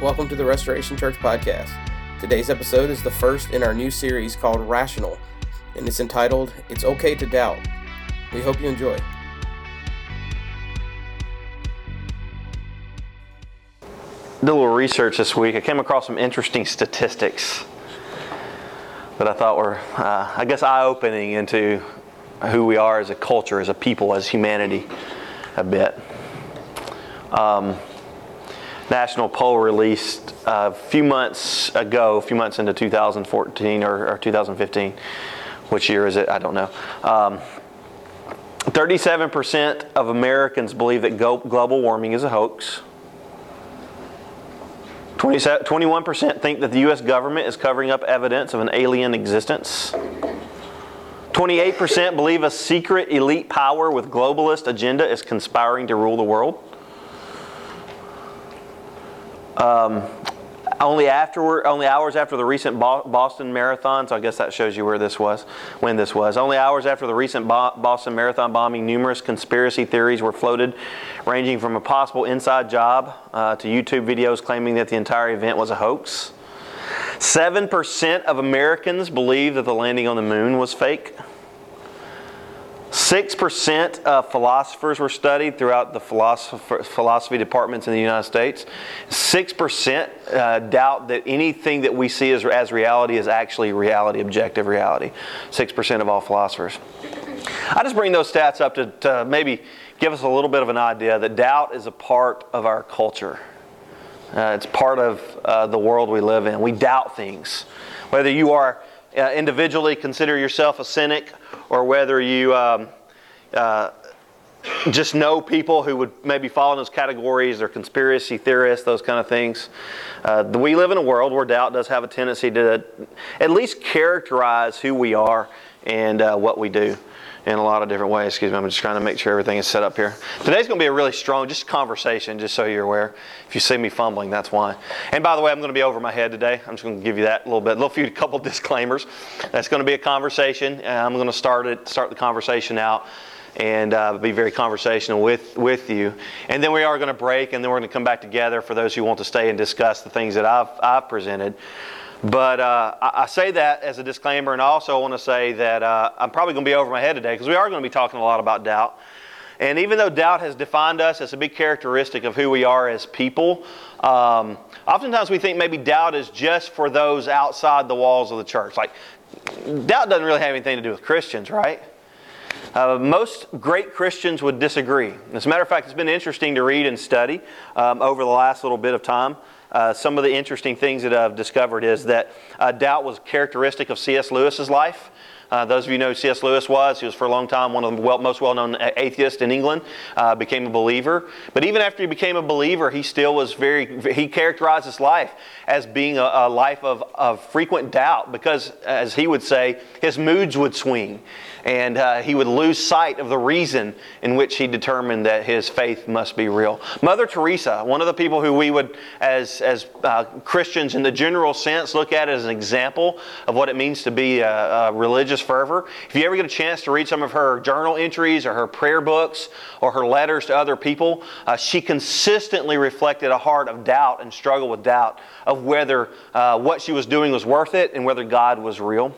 Welcome to the Restoration Church Podcast. Today's episode is the first in our new series called Rational, and it's entitled It's Okay to Doubt. We hope you enjoy. Did a little research this week. I came across some interesting statistics that I thought were, uh, I guess, eye opening into who we are as a culture, as a people, as humanity a bit. Um, national poll released a few months ago, a few months into 2014 or, or 2015. Which year is it? I don't know. Um, 37% of Americans believe that global warming is a hoax. 21% think that the U.S. government is covering up evidence of an alien existence. 28% believe a secret elite power with globalist agenda is conspiring to rule the world. Um, only only hours after the recent Boston Marathon, so I guess that shows you where this was, when this was. Only hours after the recent Boston Marathon bombing, numerous conspiracy theories were floated, ranging from a possible inside job uh, to YouTube videos claiming that the entire event was a hoax. 7% of Americans believe that the landing on the moon was fake. 6% of philosophers were studied throughout the philosophy departments in the United States. 6% uh, doubt that anything that we see as, as reality is actually reality, objective reality. 6% of all philosophers. I just bring those stats up to, to maybe give us a little bit of an idea that doubt is a part of our culture. Uh, it's part of uh, the world we live in. We doubt things. Whether you are uh, individually consider yourself a cynic or whether you um, uh, just know people who would maybe fall in those categories or conspiracy theorists, those kind of things. Uh, we live in a world where doubt does have a tendency to at least characterize who we are and uh, what we do in a lot of different ways. Excuse me, I'm just trying to make sure everything is set up here. Today's going to be a really strong, just conversation, just so you're aware. If you see me fumbling, that's why. And by the way, I'm going to be over my head today. I'm just going to give you that a little bit, a little few, couple disclaimers. That's going to be a conversation. I'm going to start it, start the conversation out and uh, be very conversational with, with you. And then we are going to break, and then we're going to come back together for those who want to stay and discuss the things that I've, I've presented. But uh, I, say that as a disclaimer, and I also want to say that uh, I'm probably going to be over my head today because we are going to be talking a lot about doubt. And even though doubt has defined us as a big characteristic of who we are as people, um, oftentimes we think maybe doubt is just for those outside the walls of the church. Like, doubt doesn't really have anything to do with Christians, right? Uh, most great Christians would disagree. As a matter of fact, it's been interesting to read and study um, over the last little bit of time. Uh, some of the interesting things that I've discovered is that uh, doubt was characteristic of C.S. Lewis's life. Uh, those of you know who C.S. Lewis was. He was for a long time one of the well, most well known atheists in England, uh, became a believer. But even after he became a believer, he still was very, he characterized his life as being a, a life of, of frequent doubt because, as he would say, his moods would swing and uh, he would lose sight of the reason in which he determined that his faith must be real. Mother Teresa, one of the people who we would, as, as uh, Christians in the general sense, look at as an example of what it means to be a, a religious fervor. If you ever get a chance to read some of her journal entries or her prayer books or her letters to other people, uh, she consistently reflected a heart of doubt and struggle with doubt of whether uh, what she was doing was worth it and whether God was real.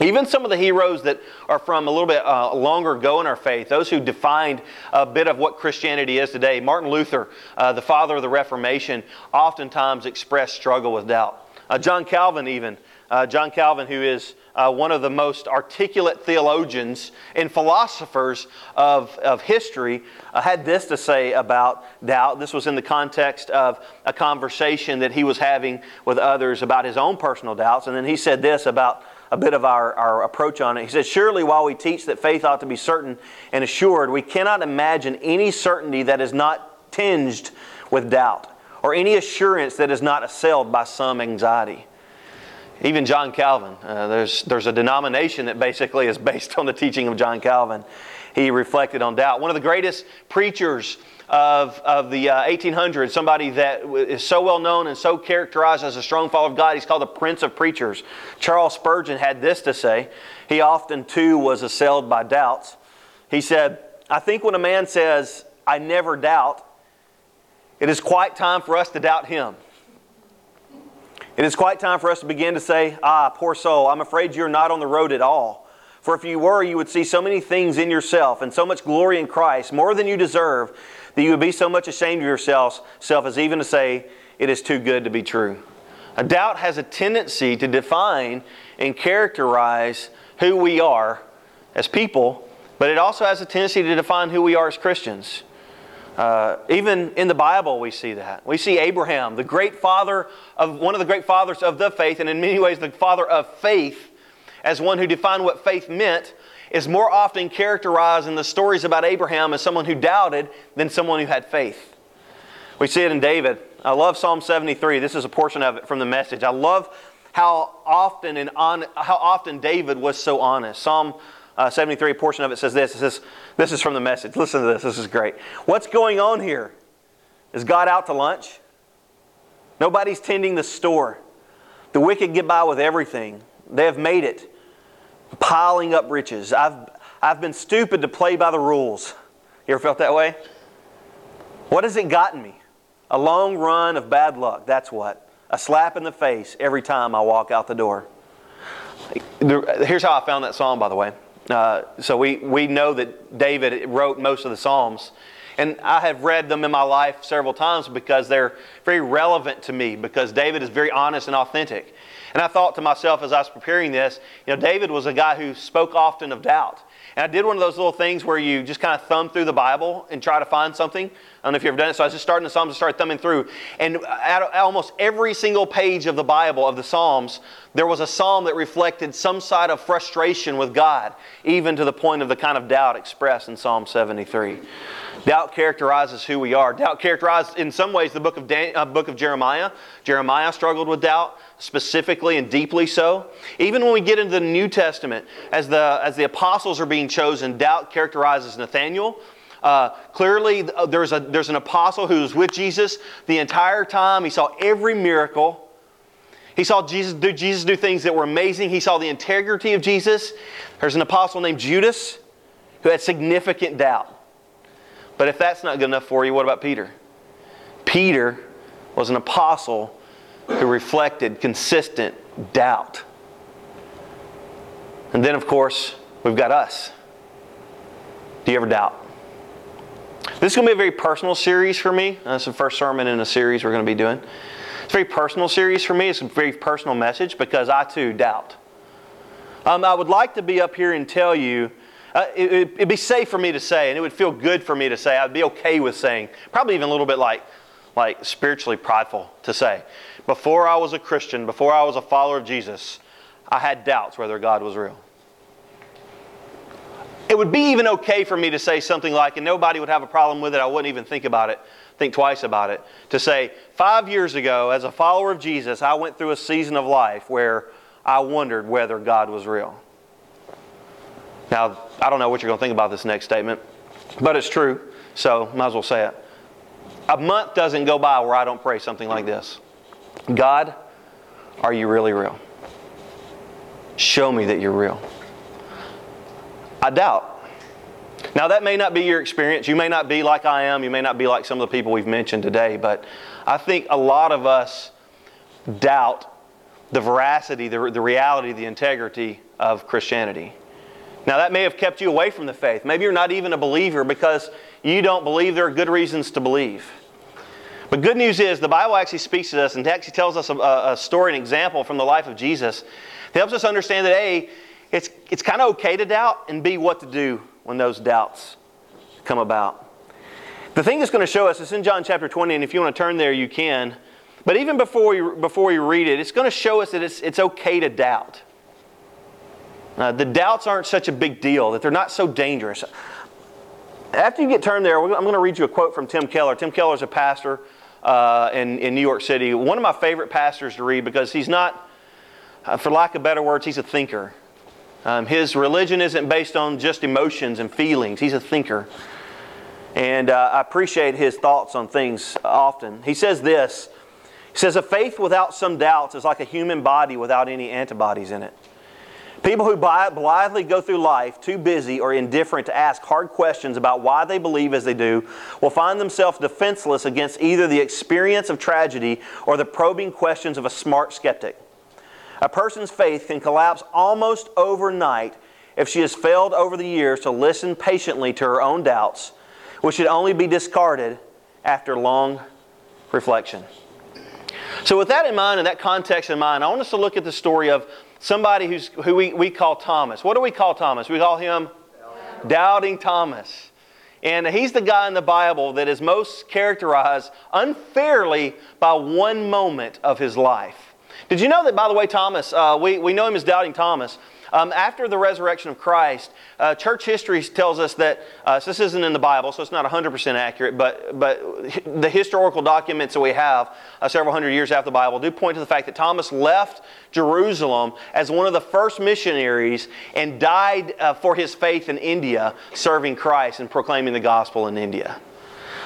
Even some of the heroes that are from a little bit uh, longer ago in our faith, those who defined a bit of what Christianity is today, Martin Luther, uh, the father of the Reformation, oftentimes expressed struggle with doubt. Uh, John Calvin, even, uh, John Calvin, who is uh, one of the most articulate theologians and philosophers of, of history, uh, had this to say about doubt. This was in the context of a conversation that he was having with others about his own personal doubts. And then he said this about a bit of our, our approach on it. He says, Surely while we teach that faith ought to be certain and assured, we cannot imagine any certainty that is not tinged with doubt, or any assurance that is not assailed by some anxiety. Even John Calvin, uh, there's, there's a denomination that basically is based on the teaching of John Calvin. He reflected on doubt. One of the greatest preachers of, of the uh, 1800s, somebody that is so well known and so characterized as a strong follower of God. He's called the Prince of Preachers. Charles Spurgeon had this to say. He often, too, was assailed by doubts. He said, I think when a man says, I never doubt, it is quite time for us to doubt him. It is quite time for us to begin to say, Ah, poor soul, I'm afraid you're not on the road at all. For if you were, you would see so many things in yourself and so much glory in Christ, more than you deserve, that you would be so much ashamed of yourself self as even to say, It is too good to be true. A doubt has a tendency to define and characterize who we are as people, but it also has a tendency to define who we are as Christians. Uh, even in the Bible, we see that. We see Abraham, the great father of one of the great fathers of the faith, and in many ways the father of faith, as one who defined what faith meant, is more often characterized in the stories about Abraham as someone who doubted than someone who had faith. We see it in David. I love Psalm 73. This is a portion of it from the message. I love how often and on, how often David was so honest. Psalm uh, 73, a portion of it says this. It says, this is from the message. Listen to this. This is great. What's going on here? Is God out to lunch? Nobody's tending the store. The wicked get by with everything. They have made it, piling up riches. I've, I've been stupid to play by the rules. You ever felt that way? What has it gotten me? A long run of bad luck. That's what. A slap in the face every time I walk out the door. Here's how I found that psalm, by the way. Uh, so we, we know that David wrote most of the Psalms. And I have read them in my life several times because they're very relevant to me, because David is very honest and authentic. And I thought to myself as I was preparing this, you know, David was a guy who spoke often of doubt. And I did one of those little things where you just kind of thumb through the Bible and try to find something. I don't know if you've ever done it. So I was just starting the Psalms and started thumbing through. And at almost every single page of the Bible, of the Psalms, there was a psalm that reflected some side of frustration with God, even to the point of the kind of doubt expressed in Psalm 73. Doubt characterizes who we are. Doubt characterizes, in some ways, the book of, Dan- uh, book of Jeremiah. Jeremiah struggled with doubt, specifically and deeply so. Even when we get into the New Testament, as the, as the apostles are being chosen, doubt characterizes Nathaniel. Uh, clearly, uh, there's, a, there's an apostle who was with Jesus the entire time. He saw every miracle. He saw Jesus do, Jesus do things that were amazing. He saw the integrity of Jesus. There's an apostle named Judas who had significant doubt. But if that's not good enough for you, what about Peter? Peter was an apostle who reflected consistent doubt. And then, of course, we've got us. Do you ever doubt? This is going to be a very personal series for me. That's the first sermon in a series we're going to be doing. It's a very personal series for me. It's a very personal message because I too doubt. Um, I would like to be up here and tell you uh, it, would be safe for me to say, and it would feel good for me to say. I'd be okay with saying, probably even a little bit like, like spiritually prideful to say. Before I was a Christian, before I was a follower of Jesus, I had doubts whether God was real. It would be even okay for me to say something like, and nobody would have a problem with it, I wouldn't even think about it, think twice about it, to say, five years ago, as a follower of Jesus, I went through a season of life where I wondered whether God was real. Now, I don't know what you're going to think about this next statement, but it's true, so might as well say it. A month doesn't go by where I don't pray something like this God, are you really real? Show me that you're real. I doubt. Now, that may not be your experience. You may not be like I am. You may not be like some of the people we've mentioned today, but I think a lot of us doubt the veracity, the, the reality, the integrity of Christianity. Now, that may have kept you away from the faith. Maybe you're not even a believer because you don't believe there are good reasons to believe. But good news is the Bible actually speaks to us and actually tells us a, a story, an example from the life of Jesus. It helps us understand that A, it's, it's kind of okay to doubt, and B, what to do when those doubts come about. The thing that's going to show us is in John chapter 20, and if you want to turn there, you can. But even before we, before we read it, it's going to show us that it's, it's okay to doubt. Uh, the doubts aren't such a big deal, that they're not so dangerous. After you get turned there, I'm going to read you a quote from Tim Keller. Tim Keller is a pastor uh, in, in New York City. One of my favorite pastors to read because he's not, uh, for lack of better words, he's a thinker. Um, his religion isn't based on just emotions and feelings, he's a thinker. And uh, I appreciate his thoughts on things often. He says this He says, A faith without some doubts is like a human body without any antibodies in it. People who blithely go through life too busy or indifferent to ask hard questions about why they believe as they do will find themselves defenseless against either the experience of tragedy or the probing questions of a smart skeptic. A person's faith can collapse almost overnight if she has failed over the years to listen patiently to her own doubts, which should only be discarded after long reflection. So, with that in mind and that context in mind, I want us to look at the story of somebody who's, who we, we call Thomas. What do we call Thomas? We call him Doubting, Doubting Thomas. And he's the guy in the Bible that is most characterized unfairly by one moment of his life. Did you know that, by the way, Thomas, uh, we, we know him as Doubting Thomas, um, after the resurrection of Christ, uh, church history tells us that, uh, so this isn't in the Bible, so it's not 100% accurate, but, but the historical documents that we have uh, several hundred years after the Bible do point to the fact that Thomas left Jerusalem as one of the first missionaries and died uh, for his faith in India, serving Christ and proclaiming the gospel in India.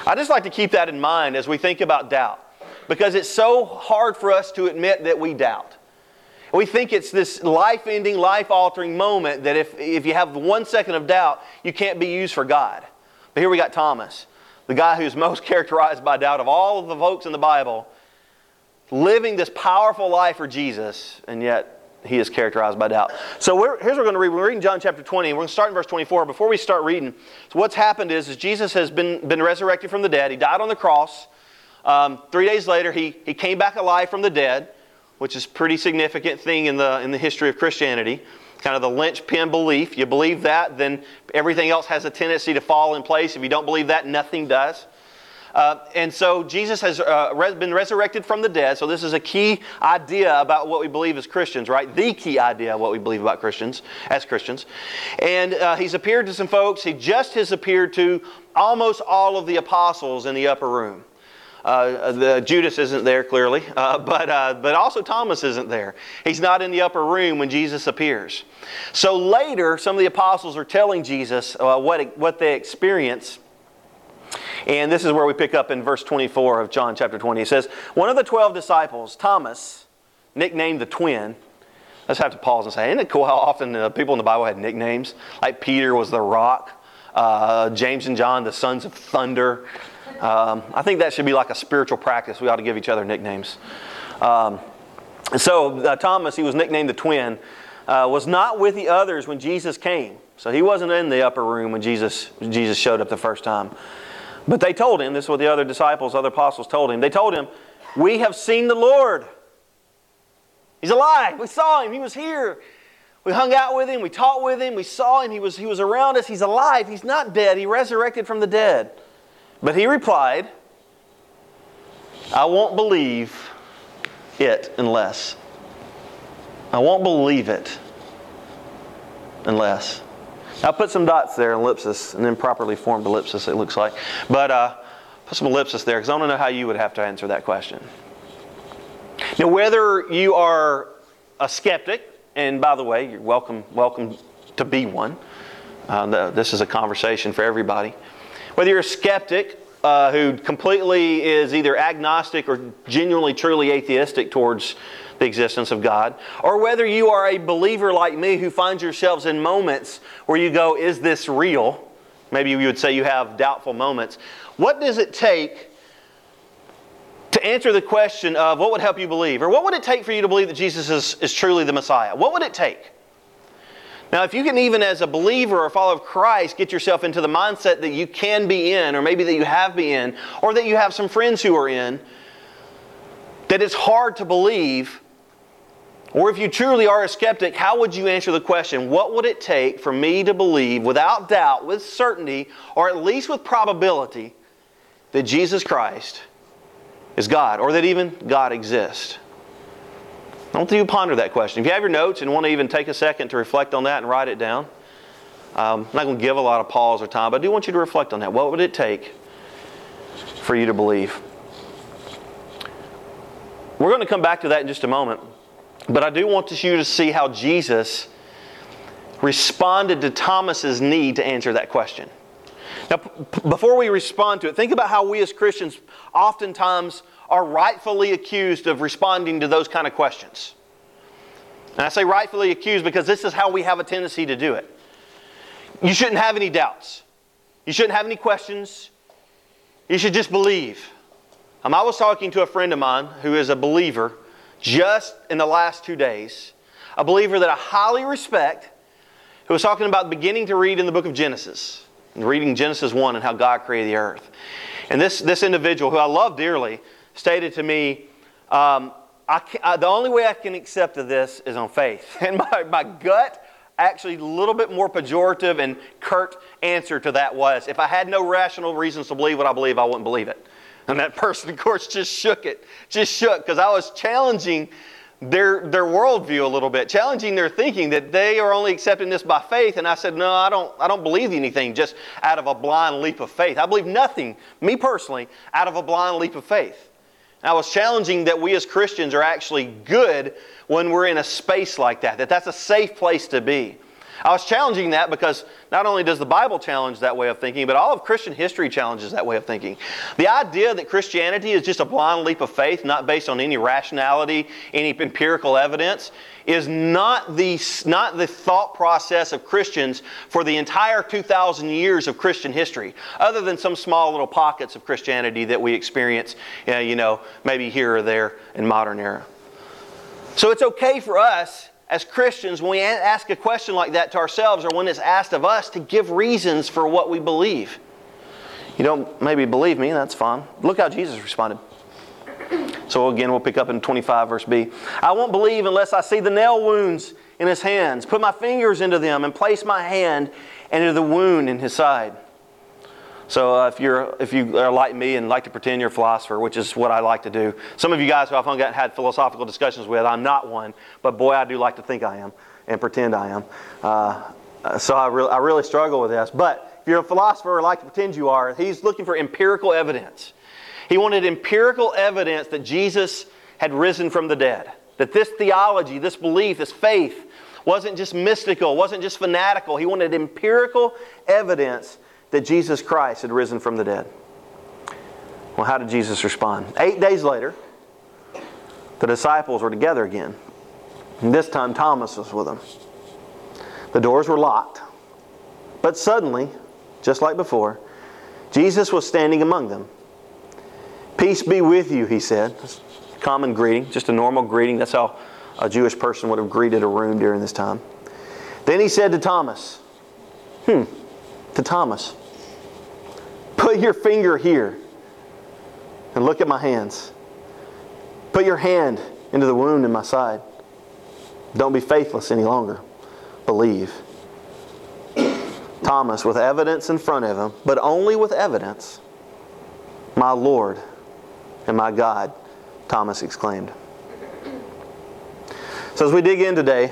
I just like to keep that in mind as we think about doubt, because it's so hard for us to admit that we doubt. We think it's this life ending, life altering moment that if, if you have one second of doubt, you can't be used for God. But here we got Thomas, the guy who's most characterized by doubt of all of the folks in the Bible, living this powerful life for Jesus, and yet he is characterized by doubt. So here's what we're going to read. We're reading John chapter 20, and we're going to start in verse 24. Before we start reading, so what's happened is, is Jesus has been, been resurrected from the dead. He died on the cross. Um, three days later, he, he came back alive from the dead which is a pretty significant thing in the, in the history of Christianity. Kind of the linchpin belief. You believe that, then everything else has a tendency to fall in place. If you don't believe that, nothing does. Uh, and so Jesus has uh, res- been resurrected from the dead. So this is a key idea about what we believe as Christians, right? The key idea of what we believe about Christians as Christians. And uh, he's appeared to some folks. He just has appeared to almost all of the apostles in the upper room. Uh, the, Judas isn't there clearly, uh, but, uh, but also Thomas isn't there. He's not in the upper room when Jesus appears. So later, some of the apostles are telling Jesus uh, what, what they experience. And this is where we pick up in verse 24 of John chapter 20. It says, One of the 12 disciples, Thomas, nicknamed the twin, Let's have to pause and say, isn't it cool how often uh, people in the Bible had nicknames? Like Peter was the rock, uh, James and John, the sons of thunder. Um, I think that should be like a spiritual practice. We ought to give each other nicknames. Um, so uh, Thomas, he was nicknamed the twin, uh, was not with the others when Jesus came. So he wasn't in the upper room when Jesus, Jesus showed up the first time. But they told him, this is what the other disciples, other apostles told him. They told him, We have seen the Lord. He's alive. We saw him. He was here. We hung out with him. We talked with him. We saw him. He was, he was around us. He's alive. He's not dead. He resurrected from the dead. But he replied, I won't believe it unless. I won't believe it unless. I'll put some dots there, ellipsis, an improperly formed ellipsis, it looks like. But uh, put some ellipsis there because I want to know how you would have to answer that question. Now, whether you are a skeptic, and by the way, you're welcome, welcome to be one. Uh, this is a conversation for everybody. Whether you're a skeptic uh, who completely is either agnostic or genuinely, truly atheistic towards the existence of God, or whether you are a believer like me who finds yourselves in moments where you go, Is this real? Maybe you would say you have doubtful moments. What does it take to answer the question of what would help you believe? Or what would it take for you to believe that Jesus is, is truly the Messiah? What would it take? Now, if you can even as a believer or follower of Christ get yourself into the mindset that you can be in, or maybe that you have been in, or that you have some friends who are in, that it's hard to believe, or if you truly are a skeptic, how would you answer the question, what would it take for me to believe without doubt, with certainty, or at least with probability, that Jesus Christ is God, or that even God exists? I want you to ponder that question. If you have your notes and want to even take a second to reflect on that and write it down, um, I'm not going to give a lot of pause or time, but I do want you to reflect on that. What would it take for you to believe? We're going to come back to that in just a moment, but I do want you to see how Jesus responded to Thomas's need to answer that question. Now, p- before we respond to it, think about how we as Christians oftentimes are rightfully accused of responding to those kind of questions. And I say rightfully accused because this is how we have a tendency to do it. You shouldn't have any doubts. You shouldn't have any questions. You should just believe. Um, I was talking to a friend of mine who is a believer just in the last two days, a believer that I highly respect, who was talking about beginning to read in the book of Genesis, reading Genesis 1 and how God created the earth. And this, this individual, who I love dearly, stated to me, um, I I, the only way I can accept this is on faith. And my, my gut, actually, a little bit more pejorative and curt answer to that was if I had no rational reasons to believe what I believe, I wouldn't believe it. And that person, of course, just shook it, just shook, because I was challenging their, their worldview a little bit, challenging their thinking that they are only accepting this by faith. And I said, no, I don't, I don't believe anything just out of a blind leap of faith. I believe nothing, me personally, out of a blind leap of faith. I was challenging that we as Christians are actually good when we're in a space like that, that that's a safe place to be. I was challenging that because not only does the Bible challenge that way of thinking, but all of Christian history challenges that way of thinking. The idea that Christianity is just a blind leap of faith, not based on any rationality, any empirical evidence, is not the, not the thought process of Christians for the entire 2,000 years of Christian history, other than some small little pockets of Christianity that we experience, uh, you know, maybe here or there in modern era. So it's okay for us as Christians, when we ask a question like that to ourselves or when it's asked of us, to give reasons for what we believe. You don't maybe believe me, that's fine. Look how Jesus responded. So again, we'll pick up in 25, verse B. I won't believe unless I see the nail wounds in his hands, put my fingers into them, and place my hand into the wound in his side. So uh, if you're if you are like me and like to pretend you're a philosopher, which is what I like to do. Some of you guys who I've gotten, had philosophical discussions with, I'm not one, but boy, I do like to think I am and pretend I am. Uh, so I, re- I really struggle with this. But if you're a philosopher or like to pretend you are, he's looking for empirical evidence. He wanted empirical evidence that Jesus had risen from the dead. That this theology, this belief, this faith wasn't just mystical, wasn't just fanatical. He wanted empirical evidence that Jesus Christ had risen from the dead. Well, how did Jesus respond? Eight days later, the disciples were together again. And this time, Thomas was with them. The doors were locked. But suddenly, just like before, Jesus was standing among them. Peace be with you, he said. Common greeting, just a normal greeting. That's how a Jewish person would have greeted a room during this time. Then he said to Thomas, Hmm, to Thomas, Put your finger here and look at my hands. Put your hand into the wound in my side. Don't be faithless any longer. Believe. Thomas, with evidence in front of him, but only with evidence, my Lord and my God, Thomas exclaimed. So, as we dig in today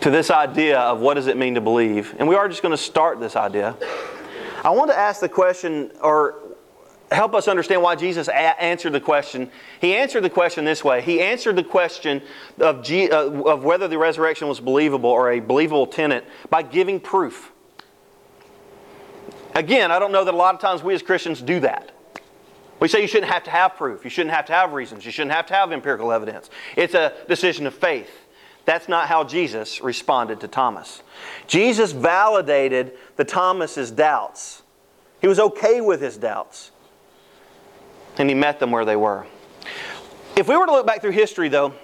to this idea of what does it mean to believe, and we are just going to start this idea. I want to ask the question, or help us understand why Jesus a- answered the question. He answered the question this way He answered the question of, G- uh, of whether the resurrection was believable or a believable tenet by giving proof. Again, I don't know that a lot of times we as Christians do that. We say you shouldn't have to have proof, you shouldn't have to have reasons, you shouldn't have to have empirical evidence. It's a decision of faith. That's not how Jesus responded to Thomas. Jesus validated the Thomas's doubts. He was okay with his doubts. And he met them where they were. If we were to look back through history though,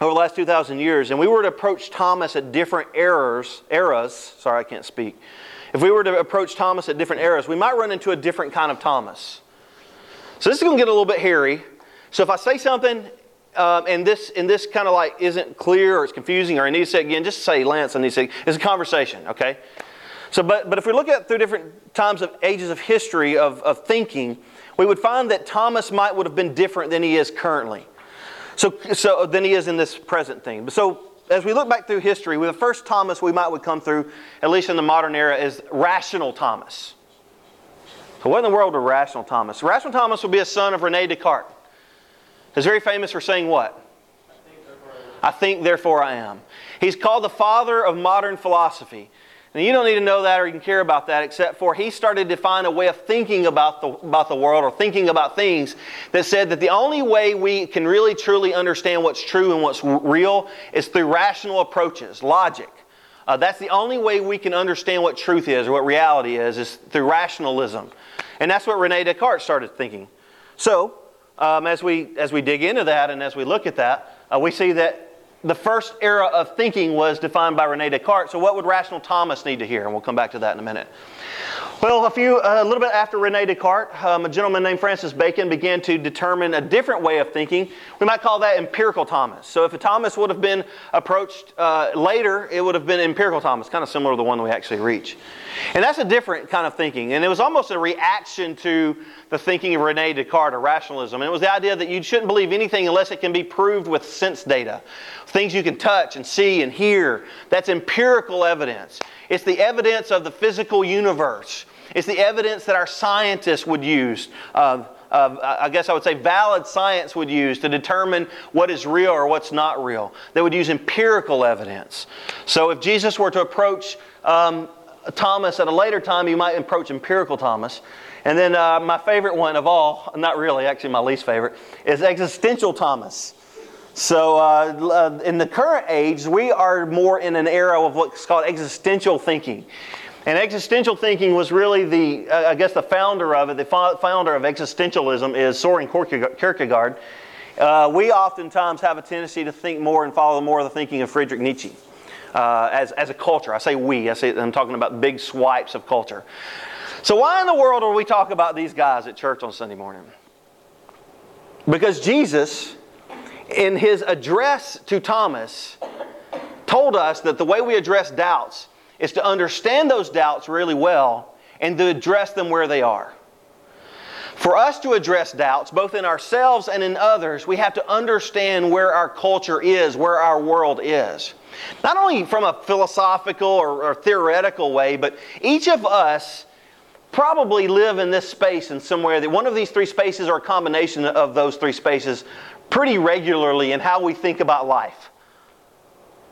over the last 2,000 years, and we were to approach Thomas at different eras, eras, sorry, I can't speak. If we were to approach Thomas at different eras, we might run into a different kind of Thomas. So this is going to get a little bit hairy. So if I say something um, and this and this kind of like isn't clear or it's confusing or I need to say again, just say Lance, I need to say it's a conversation, okay? So, but, but if we look at through different times of ages of history of, of thinking, we would find that Thomas might would have been different than he is currently. So, so than he is in this present thing. So as we look back through history, the first Thomas we might would come through, at least in the modern era, is rational Thomas. So what in the world would rational Thomas? Rational Thomas would be a son of Rene Descartes. He's very famous for saying what? I think, therefore I am. He's called the father of modern philosophy. And you don't need to know that or even care about that, except for he started to find a way of thinking about the, about the world or thinking about things that said that the only way we can really truly understand what's true and what's real is through rational approaches, logic. Uh, that's the only way we can understand what truth is or what reality is, is through rationalism. And that's what Rene Descartes started thinking. So, um, as, we, as we dig into that and as we look at that, uh, we see that the first era of thinking was defined by Rene Descartes. So, what would rational Thomas need to hear? And we'll come back to that in a minute. Well, a few, a little bit after Rene Descartes, um, a gentleman named Francis Bacon began to determine a different way of thinking. We might call that empirical Thomas. So, if a Thomas would have been approached uh, later, it would have been empirical Thomas, kind of similar to the one we actually reach. And that's a different kind of thinking. And it was almost a reaction to the thinking of Rene Descartes or rationalism. And it was the idea that you shouldn't believe anything unless it can be proved with sense data. Things you can touch and see and hear. That's empirical evidence. It's the evidence of the physical universe. It's the evidence that our scientists would use. Uh, uh, I guess I would say valid science would use to determine what is real or what's not real. They would use empirical evidence. So if Jesus were to approach um, Thomas at a later time, you might approach empirical Thomas. And then uh, my favorite one of all, not really, actually my least favorite, is existential Thomas. So, uh, uh, in the current age, we are more in an era of what's called existential thinking. And existential thinking was really the, uh, I guess, the founder of it. The founder of existentialism is Soren Kierkegaard. Uh, we oftentimes have a tendency to think more and follow more of the thinking of Friedrich Nietzsche. Uh, as, as a culture. I say we, I say, I'm talking about big swipes of culture. So, why in the world are we talking about these guys at church on Sunday morning? Because Jesus in his address to Thomas, told us that the way we address doubts is to understand those doubts really well and to address them where they are. For us to address doubts, both in ourselves and in others, we have to understand where our culture is, where our world is. Not only from a philosophical or, or theoretical way, but each of us probably live in this space in somewhere that one of these three spaces or a combination of those three spaces pretty regularly in how we think about life.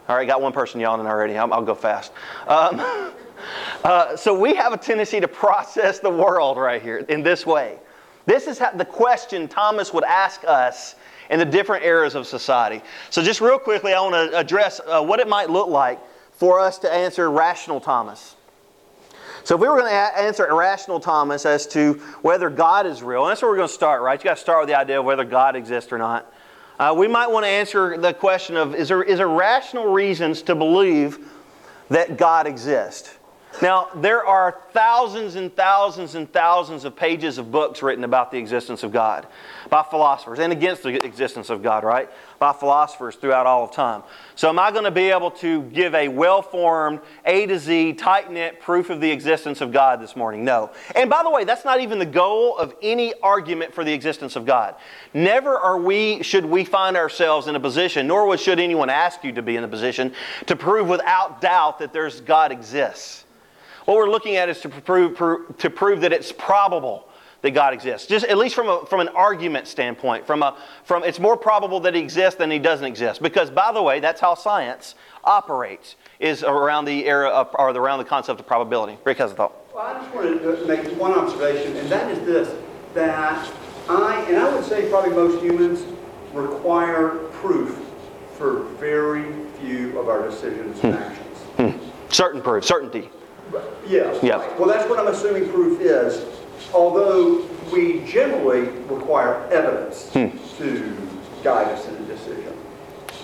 All right, got one person yawning already. I'll, I'll go fast. Um, uh, so we have a tendency to process the world right here in this way. This is how, the question Thomas would ask us in the different eras of society. So, just real quickly, I want to address uh, what it might look like for us to answer rational Thomas. So, if we were going to answer irrational Thomas as to whether God is real, and that's where we're going to start, right? You got to start with the idea of whether God exists or not. Uh, we might want to answer the question of is there, is there rational reasons to believe that God exists? Now, there are thousands and thousands and thousands of pages of books written about the existence of God by philosophers and against the existence of God, right? By philosophers throughout all of time. So, am I going to be able to give a well formed, A to Z, tight knit proof of the existence of God this morning? No. And by the way, that's not even the goal of any argument for the existence of God. Never are we, should we find ourselves in a position, nor should anyone ask you to be in a position, to prove without doubt that there's God exists. What we're looking at is to prove, to prove that it's probable that God exists. Just at least from, a, from an argument standpoint, from a, from, it's more probable that he exists than he doesn't exist. Because, by the way, that's how science operates, is around the era of, or around the concept of probability. Rick has a thought. Well, I just wanted to make one observation, and that is this, that I, and I would say probably most humans, require proof for very few of our decisions and hmm. actions. Hmm. Certain proof, certainty. Yes. Yeah. Well, that's what I'm assuming proof is, although we generally require evidence hmm. to guide us in a decision.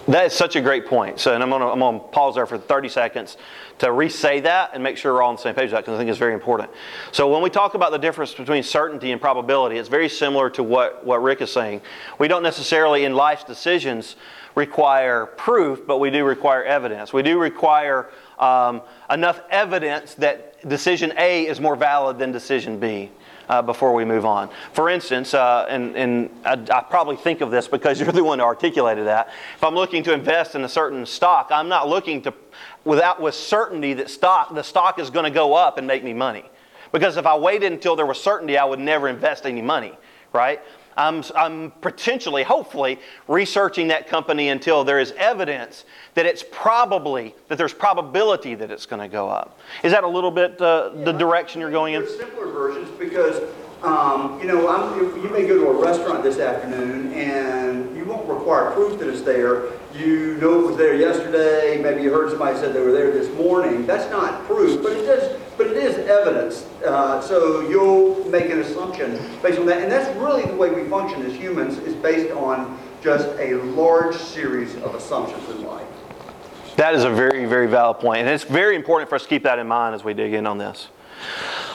That is such a great point. So, and I'm going to I'm to pause there for 30 seconds to re-say that and make sure we're all on the same page with that because I think it's very important. So, when we talk about the difference between certainty and probability, it's very similar to what, what Rick is saying. We don't necessarily in life's decisions require proof, but we do require evidence. We do require um, enough evidence that decision A is more valid than decision B. Uh, before we move on. For instance, uh, and, and I, I, probably think of this because you're the one who articulated that. If I'm looking to invest in a certain stock, I'm not looking to, without with certainty that stock, the stock is going to go up and make me money. Because if I waited until there was certainty, I would never invest any money, right? I'm, I'm potentially, hopefully, researching that company until there is evidence that it's probably, that there's probability that it's going to go up. Is that a little bit uh, the direction you're going in? There's simpler versions because, um, you know, I'm, you may go to a restaurant this afternoon and you won't require proof that it's there. You know it was there yesterday. Maybe you heard somebody said they were there this morning. That's not proof, but it does. But it is evidence. Uh, so you'll make an assumption based on that, and that's really the way we function as humans. Is based on just a large series of assumptions in life. That is a very, very valid point, and it's very important for us to keep that in mind as we dig in on this.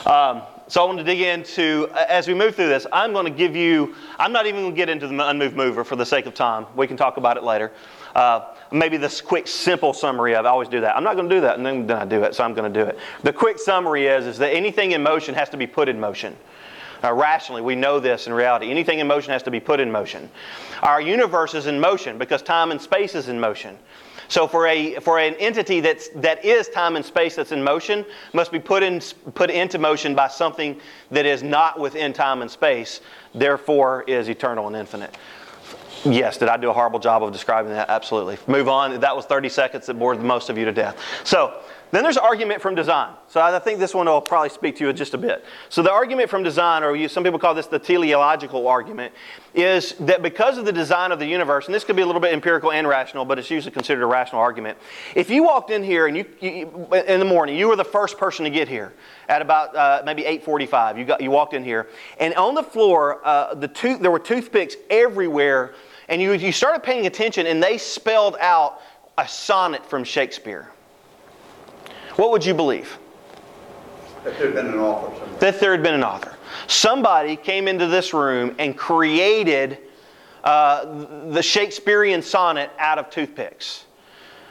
Um, so I want to dig into, as we move through this, I'm going to give you, I'm not even going to get into the unmoved mover for the sake of time. We can talk about it later. Uh, maybe this quick, simple summary of, I always do that. I'm not going to do that, and then, I do it, so I'm going to do it. The quick summary is, is that anything in motion has to be put in motion. Uh, rationally, we know this in reality. Anything in motion has to be put in motion. Our universe is in motion because time and space is in motion. So for a for an entity that's that is time and space that's in motion must be put in put into motion by something that is not within time and space, therefore is eternal and infinite. Yes, did I do a horrible job of describing that? Absolutely. Move on. That was 30 seconds that bored most of you to death. So then there's argument from design. So I think this one will probably speak to you just a bit. So the argument from design, or you, some people call this the teleological argument, is that because of the design of the universe, and this could be a little bit empirical and rational, but it's usually considered a rational argument. If you walked in here and you, you in the morning, you were the first person to get here at about uh, maybe 8:45. You got you walked in here, and on the floor, uh, the tooth, there were toothpicks everywhere, and you you started paying attention, and they spelled out a sonnet from Shakespeare. What would you believe? That there had been an author somewhere. That there had been an author. Somebody came into this room and created uh, the Shakespearean sonnet out of toothpicks.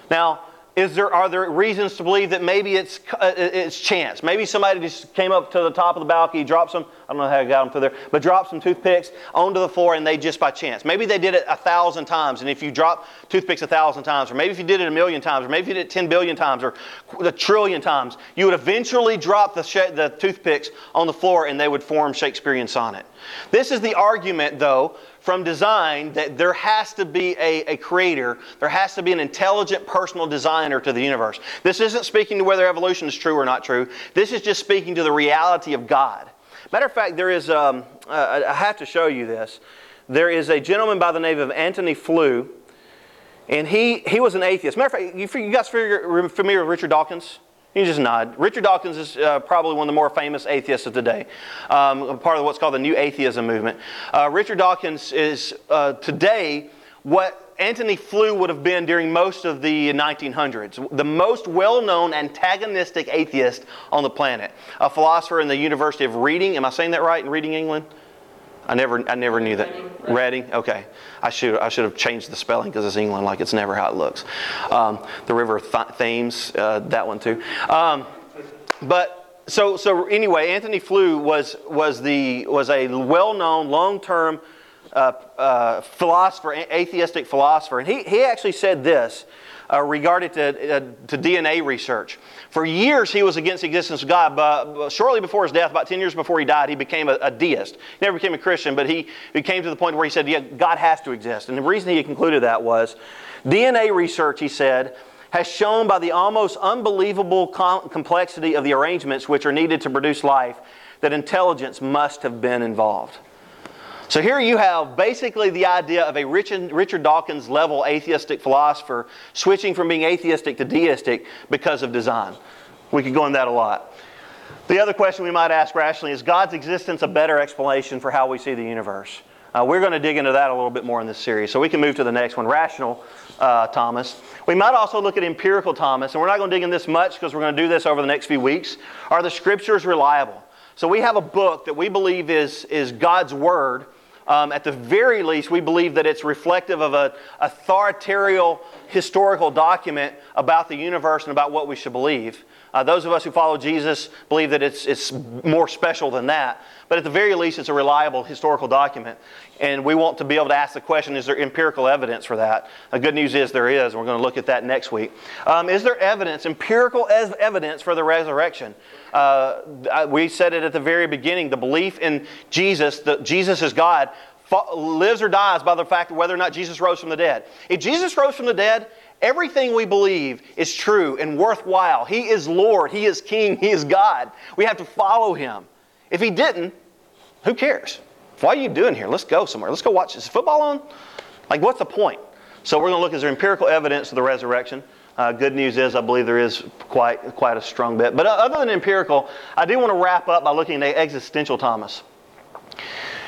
Now, is there, are there reasons to believe that maybe it's, uh, it's chance? Maybe somebody just came up to the top of the balcony, dropped some, I don't know how I got them through there, but dropped some toothpicks onto the floor and they just by chance. Maybe they did it a thousand times, and if you drop toothpicks a thousand times, or maybe if you did it a million times, or maybe if you did it 10 billion times, or a trillion times, you would eventually drop the, sh- the toothpicks on the floor and they would form Shakespearean sonnet. This is the argument, though, from design that there has to be a, a, creator, there has to be an intelligent personal designer to the universe. This isn't speaking to whether evolution is true or not true. This is just speaking to the reality of God. Matter of fact, there is, um, uh, I have to show you this. There is a gentleman by the name of Antony Flew, and he, he was an atheist. Matter of fact, you, you guys familiar with Richard Dawkins? You just nod. Richard Dawkins is uh, probably one of the more famous atheists of today, um, part of what's called the New Atheism movement. Uh, Richard Dawkins is uh, today what Antony Flew would have been during most of the 1900s, the most well known antagonistic atheist on the planet. A philosopher in the University of Reading. Am I saying that right in Reading, England? I never, I never knew that. Reading. Okay. I should, I should have changed the spelling because it's England, like it's never how it looks. Um, the River Th- Thames, uh, that one too. Um, but so, so anyway, Antony Flew was was the was a well-known, long-term uh, uh, philosopher, atheistic philosopher, and he he actually said this uh, regarding to, uh, to DNA research. For years, he was against the existence of God, but shortly before his death, about 10 years before he died, he became a, a deist. He never became a Christian, but he, he came to the point where he said, yeah, God has to exist. And the reason he concluded that was DNA research, he said, has shown by the almost unbelievable com- complexity of the arrangements which are needed to produce life that intelligence must have been involved. So here you have basically the idea of a Richard Dawkins level atheistic philosopher switching from being atheistic to deistic because of design. We could go into that a lot. The other question we might ask rationally is God's existence a better explanation for how we see the universe? Uh, we're going to dig into that a little bit more in this series. So we can move to the next one rational uh, Thomas. We might also look at empirical Thomas, and we're not going to dig in this much because we're going to do this over the next few weeks. Are the scriptures reliable? So we have a book that we believe is, is God's Word um, at the very least, we believe that it's reflective of an authoritarian historical document about the universe and about what we should believe. Uh, those of us who follow Jesus believe that it's, it's more special than that. But at the very least, it's a reliable historical document. And we want to be able to ask the question is there empirical evidence for that? The good news is there is. And we're going to look at that next week. Um, is there evidence, empirical evidence for the resurrection? Uh, we said it at the very beginning the belief in Jesus, that Jesus is God, lives or dies by the fact of whether or not Jesus rose from the dead. If Jesus rose from the dead, everything we believe is true and worthwhile. He is Lord, He is King, He is God. We have to follow Him. If He didn't, who cares? Why are you doing here? Let's go somewhere. Let's go watch. This. Is football on? Like, what's the point? So we're going to look, is there empirical evidence of the resurrection? Uh, good news is, I believe there is quite, quite a strong bit. But uh, other than empirical, I do want to wrap up by looking at existential Thomas.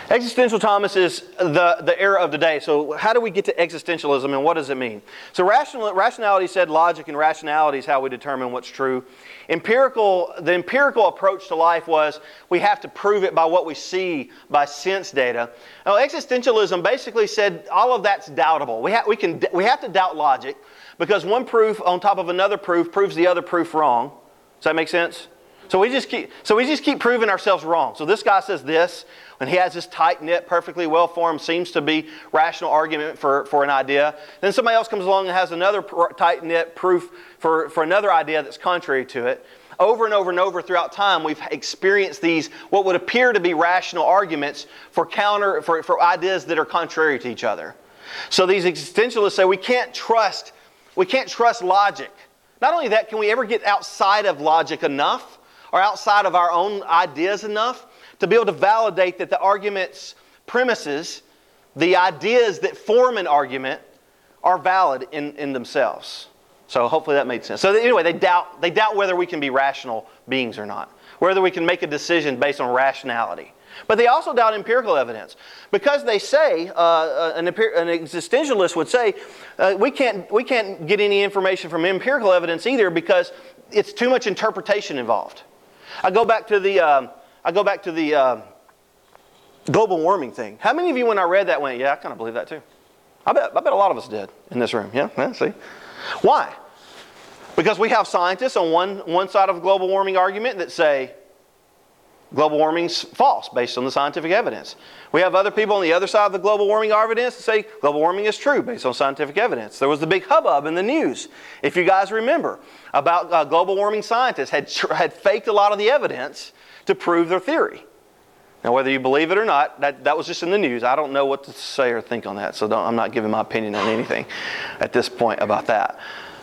Existential Thomas is the, the era of today. So, how do we get to existentialism and what does it mean? So, rational, rationality said logic and rationality is how we determine what's true. Empirical, the empirical approach to life was we have to prove it by what we see, by sense data. Now, existentialism basically said all of that's doubtable. We, ha- we, can, we have to doubt logic because one proof on top of another proof proves the other proof wrong. Does that make sense? So we just keep so we just keep proving ourselves wrong. So this guy says this, and he has this tight knit, perfectly well formed, seems to be rational argument for, for an idea. Then somebody else comes along and has another tight knit proof for, for another idea that's contrary to it. Over and over and over throughout time, we've experienced these what would appear to be rational arguments for counter for, for ideas that are contrary to each other. So these existentialists say we can't trust we can't trust logic. Not only that, can we ever get outside of logic enough or outside of our own ideas enough to be able to validate that the argument's premises, the ideas that form an argument, are valid in, in themselves. So hopefully that made sense. So anyway, they doubt, they doubt whether we can be rational beings or not, whether we can make a decision based on rationality. But they also doubt empirical evidence because they say, uh, uh an, an, existentialist would say, uh, we, can't, we can't get any information from empirical evidence either because it's too much interpretation involved. I go back to the, um, I go back to the um, global warming thing. How many of you, when I read that, went, yeah, I kind of believe that too? I bet, I bet a lot of us did in this room. Yeah, yeah see? Why? Because we have scientists on one, one side of the global warming argument that say global warming's false based on the scientific evidence. We have other people on the other side of the global warming evidence that say global warming is true based on scientific evidence. There was the big hubbub in the news, if you guys remember, about uh, global warming scientists had, tr- had faked a lot of the evidence to prove their theory. Now, whether you believe it or not, that, that was just in the news. I don't know what to say or think on that, so I'm not giving my opinion on anything at this point about that.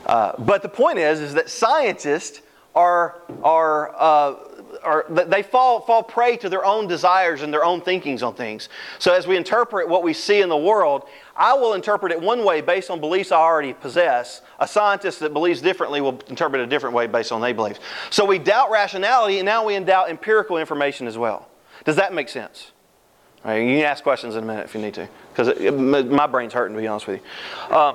Uh, but the point is, is that scientists are, are uh, are they fall, fall prey to their own desires and their own thinkings on things. So as we interpret what we see in the world, I will interpret it one way based on beliefs I already possess. A scientist that believes differently will interpret it a different way based on they beliefs. So we doubt rationality, and now we doubt empirical information as well. Does that make sense? you can ask questions in a minute if you need to, because my brain's hurting to be honest with you. Uh,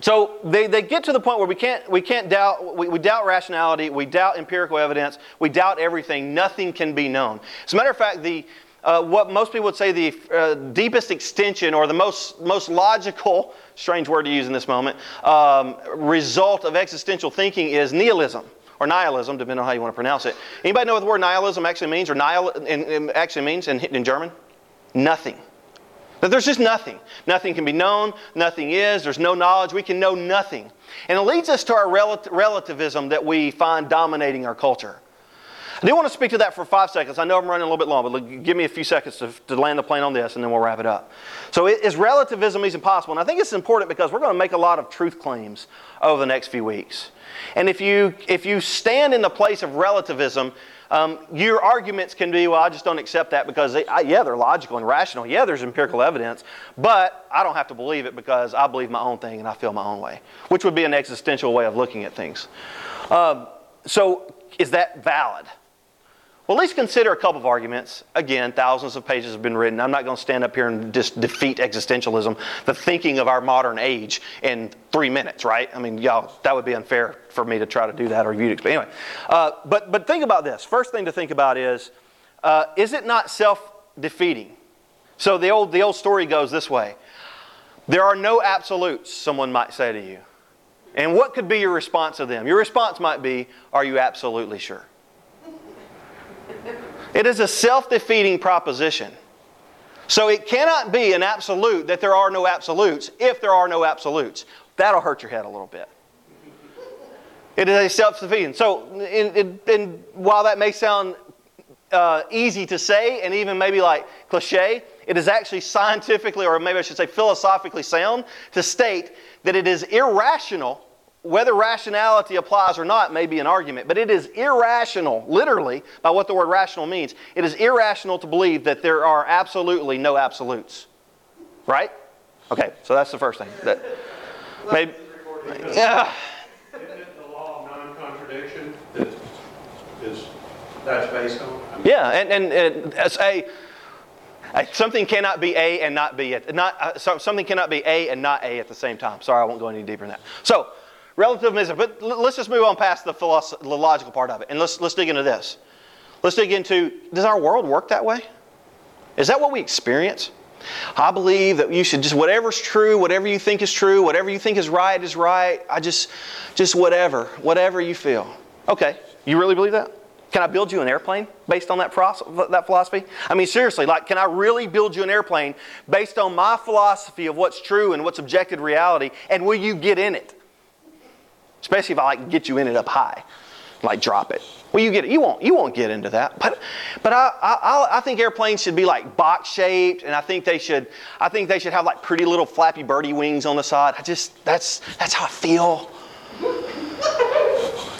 so they, they get to the point where we can't, we can't doubt, we, we doubt rationality, we doubt empirical evidence, we doubt everything. Nothing can be known. As a matter of fact, the, uh, what most people would say the uh, deepest extension or the most, most logical, strange word to use in this moment, um, result of existential thinking is nihilism or nihilism, depending on how you want to pronounce it. Anybody know what the word nihilism actually means or nihil, in, in actually means in, in German? Nothing. That there's just nothing. Nothing can be known, nothing is, there's no knowledge, we can know nothing. And it leads us to our relativism that we find dominating our culture. I do want to speak to that for five seconds. I know I'm running a little bit long, but give me a few seconds to, to land the plane on this and then we'll wrap it up. So, is relativism even possible? And I think it's important because we're going to make a lot of truth claims over the next few weeks. And if you, if you stand in the place of relativism, um, your arguments can be, well, I just don't accept that because, they, I, yeah, they're logical and rational. Yeah, there's empirical evidence, but I don't have to believe it because I believe my own thing and I feel my own way, which would be an existential way of looking at things. Um, so, is that valid? Well, at least consider a couple of arguments. Again, thousands of pages have been written. I'm not going to stand up here and just defeat existentialism, the thinking of our modern age, in three minutes, right? I mean, y'all, that would be unfair for me to try to do that or you to. Anyway, uh, but, but think about this. First thing to think about is uh, is it not self defeating? So the old, the old story goes this way There are no absolutes, someone might say to you. And what could be your response to them? Your response might be, Are you absolutely sure? It is a self defeating proposition. So it cannot be an absolute that there are no absolutes if there are no absolutes. That'll hurt your head a little bit. It is a self defeating. So, in, while that may sound uh, easy to say and even maybe like cliche, it is actually scientifically, or maybe I should say philosophically sound, to state that it is irrational. Whether rationality applies or not may be an argument, but it is irrational, literally, by what the word rational means. It is irrational to believe that there are absolutely no absolutes. Right? Okay, so that's the first thing. That maybe, yeah. Isn't it the law of non-contradiction that is, that's based on? I mean, Yeah, and, and, and as a, a- something cannot be A and not B. At, not, uh, so, something cannot be A and not A at the same time. Sorry, I won't go any deeper than that. So, relativism, but let's just move on past the, philosoph- the logical part of it. And let's, let's dig into this. Let's dig into does our world work that way? Is that what we experience? I believe that you should just whatever's true, whatever you think is true, whatever you think is right is right. I just just whatever, whatever you feel. Okay, you really believe that? Can I build you an airplane based on that that philosophy? I mean seriously, like can I really build you an airplane based on my philosophy of what's true and what's objective reality and will you get in it? Especially if I like get you in it up high, like drop it. Well, you get it. You won't. You won't get into that. But, but I, I, I think airplanes should be like box shaped, and I think they should. I think they should have like pretty little flappy birdie wings on the side. I just that's that's how I feel.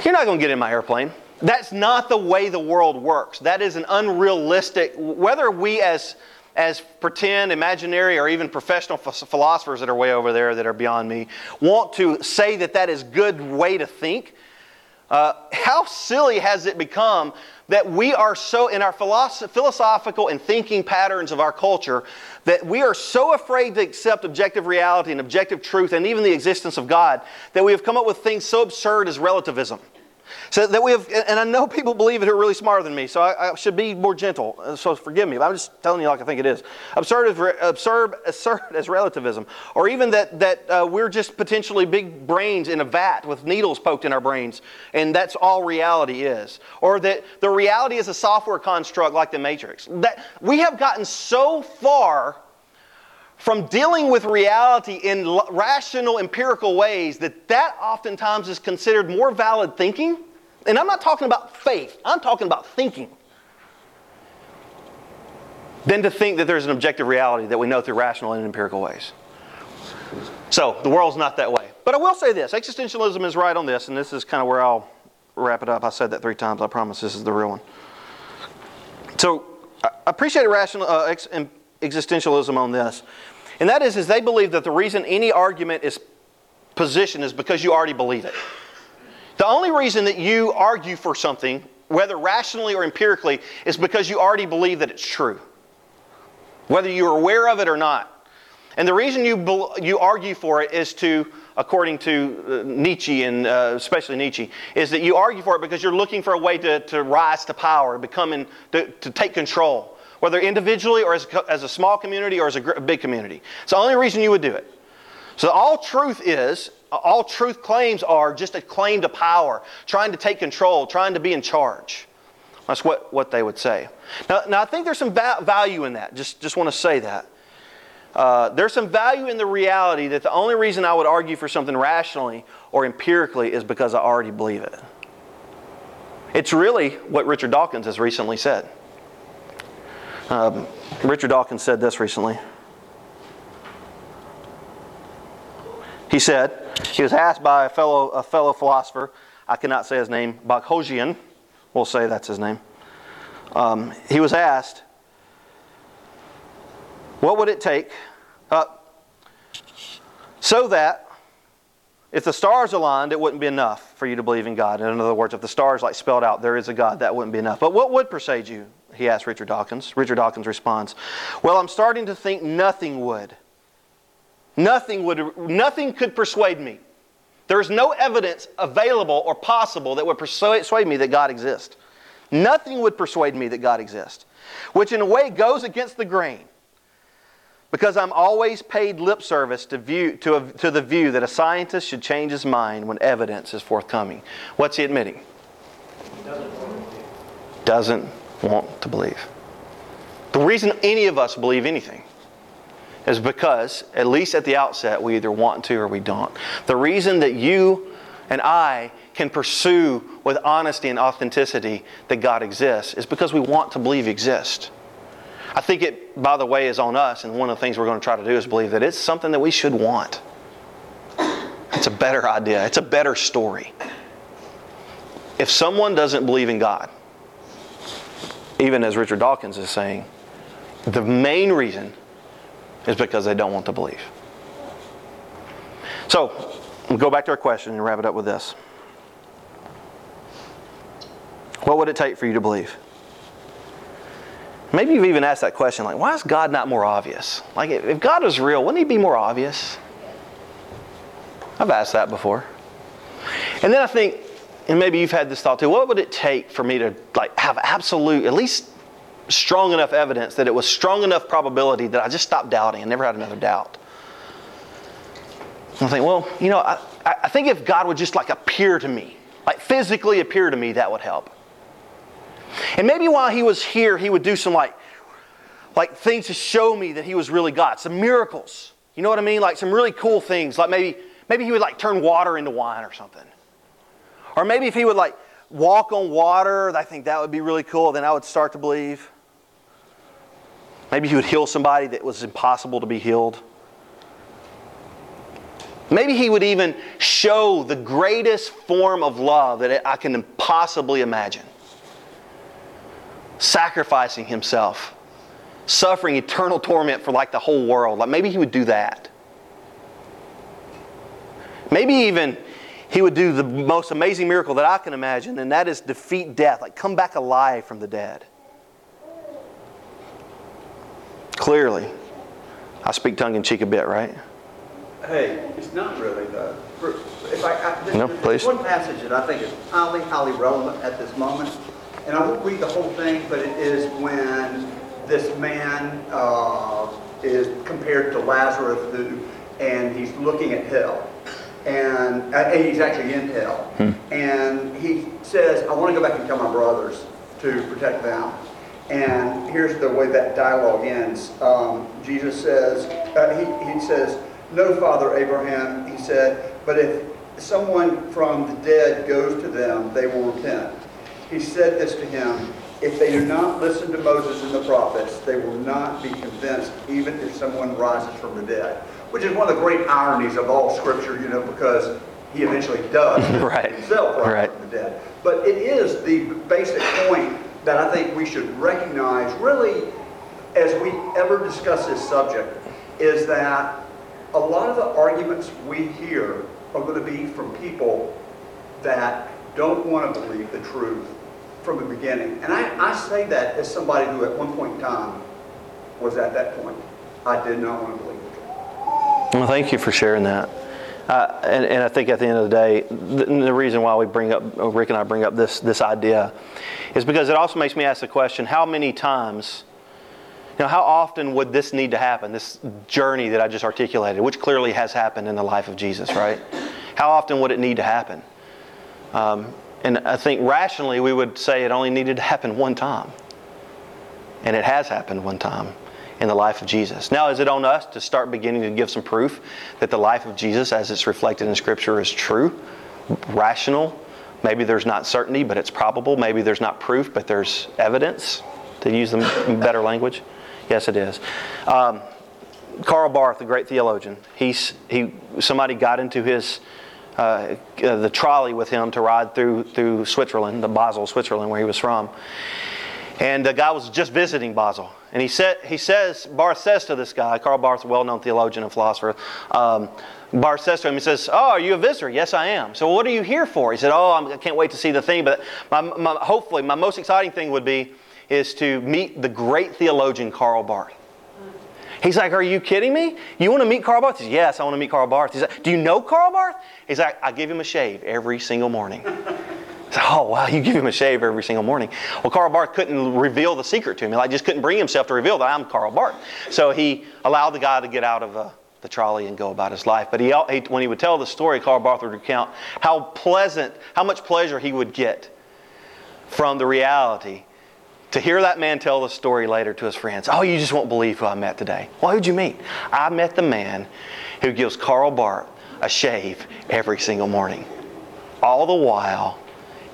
You're not to get in my airplane. That's not the way the world works. That is an unrealistic. Whether we as as pretend, imaginary, or even professional ph- philosophers that are way over there that are beyond me want to say that that is good way to think. Uh, how silly has it become that we are so, in our philosoph- philosophical and thinking patterns of our culture, that we are so afraid to accept objective reality and objective truth and even the existence of God that we have come up with things so absurd as relativism. So that we have, and I know people believe it who are really smarter than me, so I, I should be more gentle. uh, So forgive me, but I'm just telling you like I think it is. Absurd as, absurd, absurd as relativism, or even that that uh, we're just potentially big brains in a vat with needles poked in our brains, and that's all reality is. Or that the reality is a software construct like the Matrix. That we have gotten so far from dealing with reality in rational empirical ways that that oftentimes is considered more valid thinking. And i'm not talking about faith. I'm talking about thinking. Than to think that there's an objective reality that we know through rational and empirical ways. So the world's not that way. But i will say this. Existentialism is right on this and this is kind of where i'll wrap it up. I said that three times. I promise this is the real one. So I appreciate rational uh, ex- existentialism on this, and that is, is they believe that the reason any argument is positioned is because you already believe it. The only reason that you argue for something, whether rationally or empirically, is because you already believe that it's true, whether you're aware of it or not. And the reason you, you argue for it is to, according to uh, Nietzsche and uh, especially Nietzsche, is that you argue for it because you're looking for a way to, to rise to power, become in, to, to take control, whether individually or as a, as a small community or as a, gr- a big community. It's the only reason you would do it. So all truth is, all truth claims are just a claim to power, trying to take control, trying to be in charge. That's what, what they would say. Now, now I think there's some va- value in that. Just, just want to say that. Uh, there's some value in the reality that the only reason I would argue for something rationally or empirically is because I already believe it. It's really what Richard Dawkins has recently said. Um, Richard Dawkins said this recently. He said, he was asked by a fellow, a fellow philosopher, I cannot say his name, Bakhojian, we'll say that's his name. Um, he was asked, what would it take uh, so that if the stars aligned, it wouldn't be enough for you to believe in God? In other words, if the stars like spelled out there is a God, that wouldn't be enough. But what would persuade you? He asked Richard Dawkins. Richard Dawkins responds, Well, I'm starting to think nothing would. Nothing would nothing could persuade me. There is no evidence available or possible that would persuade me that God exists. Nothing would persuade me that God exists, which in a way goes against the grain. Because I'm always paid lip service to, view, to, a, to the view that a scientist should change his mind when evidence is forthcoming. What's he admitting? Doesn't want to believe. The reason any of us believe anything is because, at least at the outset, we either want to or we don't. The reason that you and I can pursue with honesty and authenticity that God exists is because we want to believe He exists. I think it, by the way, is on us, and one of the things we're going to try to do is believe that it's something that we should want. It's a better idea, it's a better story. If someone doesn't believe in God, even as Richard Dawkins is saying, the main reason is because they don't want to believe. So, we'll go back to our question and wrap it up with this. What would it take for you to believe? Maybe you've even asked that question like, why is God not more obvious? Like, if God was real, wouldn't He be more obvious? I've asked that before. And then I think, and maybe you've had this thought too, what would it take for me to like have absolute, at least strong enough evidence that it was strong enough probability that I just stopped doubting and never had another doubt? And I think, well, you know, I, I think if God would just like appear to me, like physically appear to me, that would help. And maybe while he was here, he would do some like, like things to show me that he was really God, some miracles. You know what I mean? Like some really cool things. Like maybe, maybe he would like turn water into wine or something. Or maybe if he would like walk on water, I think that would be really cool. Then I would start to believe. Maybe he would heal somebody that was impossible to be healed. Maybe he would even show the greatest form of love that I can possibly imagine sacrificing himself, suffering eternal torment for like the whole world. Like maybe he would do that. Maybe even he would do the most amazing miracle that I can imagine, and that is defeat death, like come back alive from the dead. Clearly, I speak tongue in cheek a bit, right? Hey, it's not really though. If I, I, there's- No, please. one passage that I think is highly, highly relevant at this moment, and I won't read the whole thing, but it is when this man uh, is compared to Lazarus, who, and he's looking at hell, and, uh, he's actually in hell, and he says, "I want to go back and tell my brothers to protect them." And here's the way that dialogue ends. Um, Jesus says, uh, he, he says, No, Father Abraham, he said, but if someone from the dead goes to them, they will repent. He said this to him, If they do not listen to Moses and the prophets, they will not be convinced, even if someone rises from the dead. Which is one of the great ironies of all Scripture, you know, because he eventually does Right. himself rise Right. from the dead. But it is the basic point that I think we should recognize really as we ever discuss this subject is that a lot of the arguments we hear are going to be from people that don't want to believe the truth from the beginning. And I, I say that as somebody who at one point in time was at that point. I did not want to believe. Well, thank you for sharing that. Uh, and, and I think at the end of the day, the, the reason why we bring up, uh, Rick and I bring up this, this idea is because it also makes me ask the question how many times, you know, how often would this need to happen, this journey that I just articulated, which clearly has happened in the life of Jesus, right? How often would it need to happen? Um, and I think rationally we would say it only needed to happen one time. And it has happened one time in the life of Jesus. Now, is it on us to start beginning to give some proof that the life of Jesus, as it's reflected in Scripture, is true, rational? Maybe there's not certainty, but it's probable. Maybe there's not proof, but there's evidence, to use the better language. Yes, it is. Um, Karl Barth, the great theologian, he's, he, somebody got into his uh, uh, the trolley with him to ride through through Switzerland, the Basel, Switzerland, where he was from. And the guy was just visiting Basel. And he said, he says, Barth says to this guy, Karl Barth, a well-known theologian and philosopher, um, Barth says to him, he says, oh, are you a visitor? Yes, I am. So what are you here for? He said, oh, I'm, I can't wait to see the thing, but my, my, hopefully my most exciting thing would be is to meet the great theologian Karl Barth. He's like, Are you kidding me? You want to meet Karl Barth? He says, Yes, I want to meet Karl Barth. He's like, Do you know Karl Barth? He's like, I give him a shave every single morning. Oh, wow, you give him a shave every single morning. Well, Karl Barth couldn't reveal the secret to him. He like, just couldn't bring himself to reveal that I'm Karl Barth. So he allowed the guy to get out of uh, the trolley and go about his life. But he, he, when he would tell the story, Karl Barth would recount how pleasant, how much pleasure he would get from the reality to hear that man tell the story later to his friends, oh, you just won't believe who I met today. Well, who'd you meet? I met the man who gives Karl Barth a shave every single morning. All the while,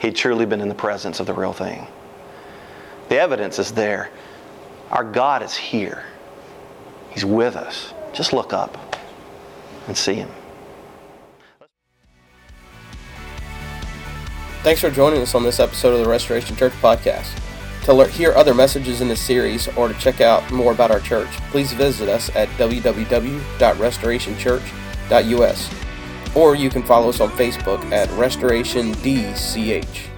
he'd truly been in the presence of the real thing. The evidence is there. Our God is here. He's with us. Just look up and see Him. Thanks for joining us on this episode of the Restoration Church podcast. To hear other messages in this series or to check out more about our church, please visit us at www.restorationchurch.us or you can follow us on Facebook at Restoration DCH.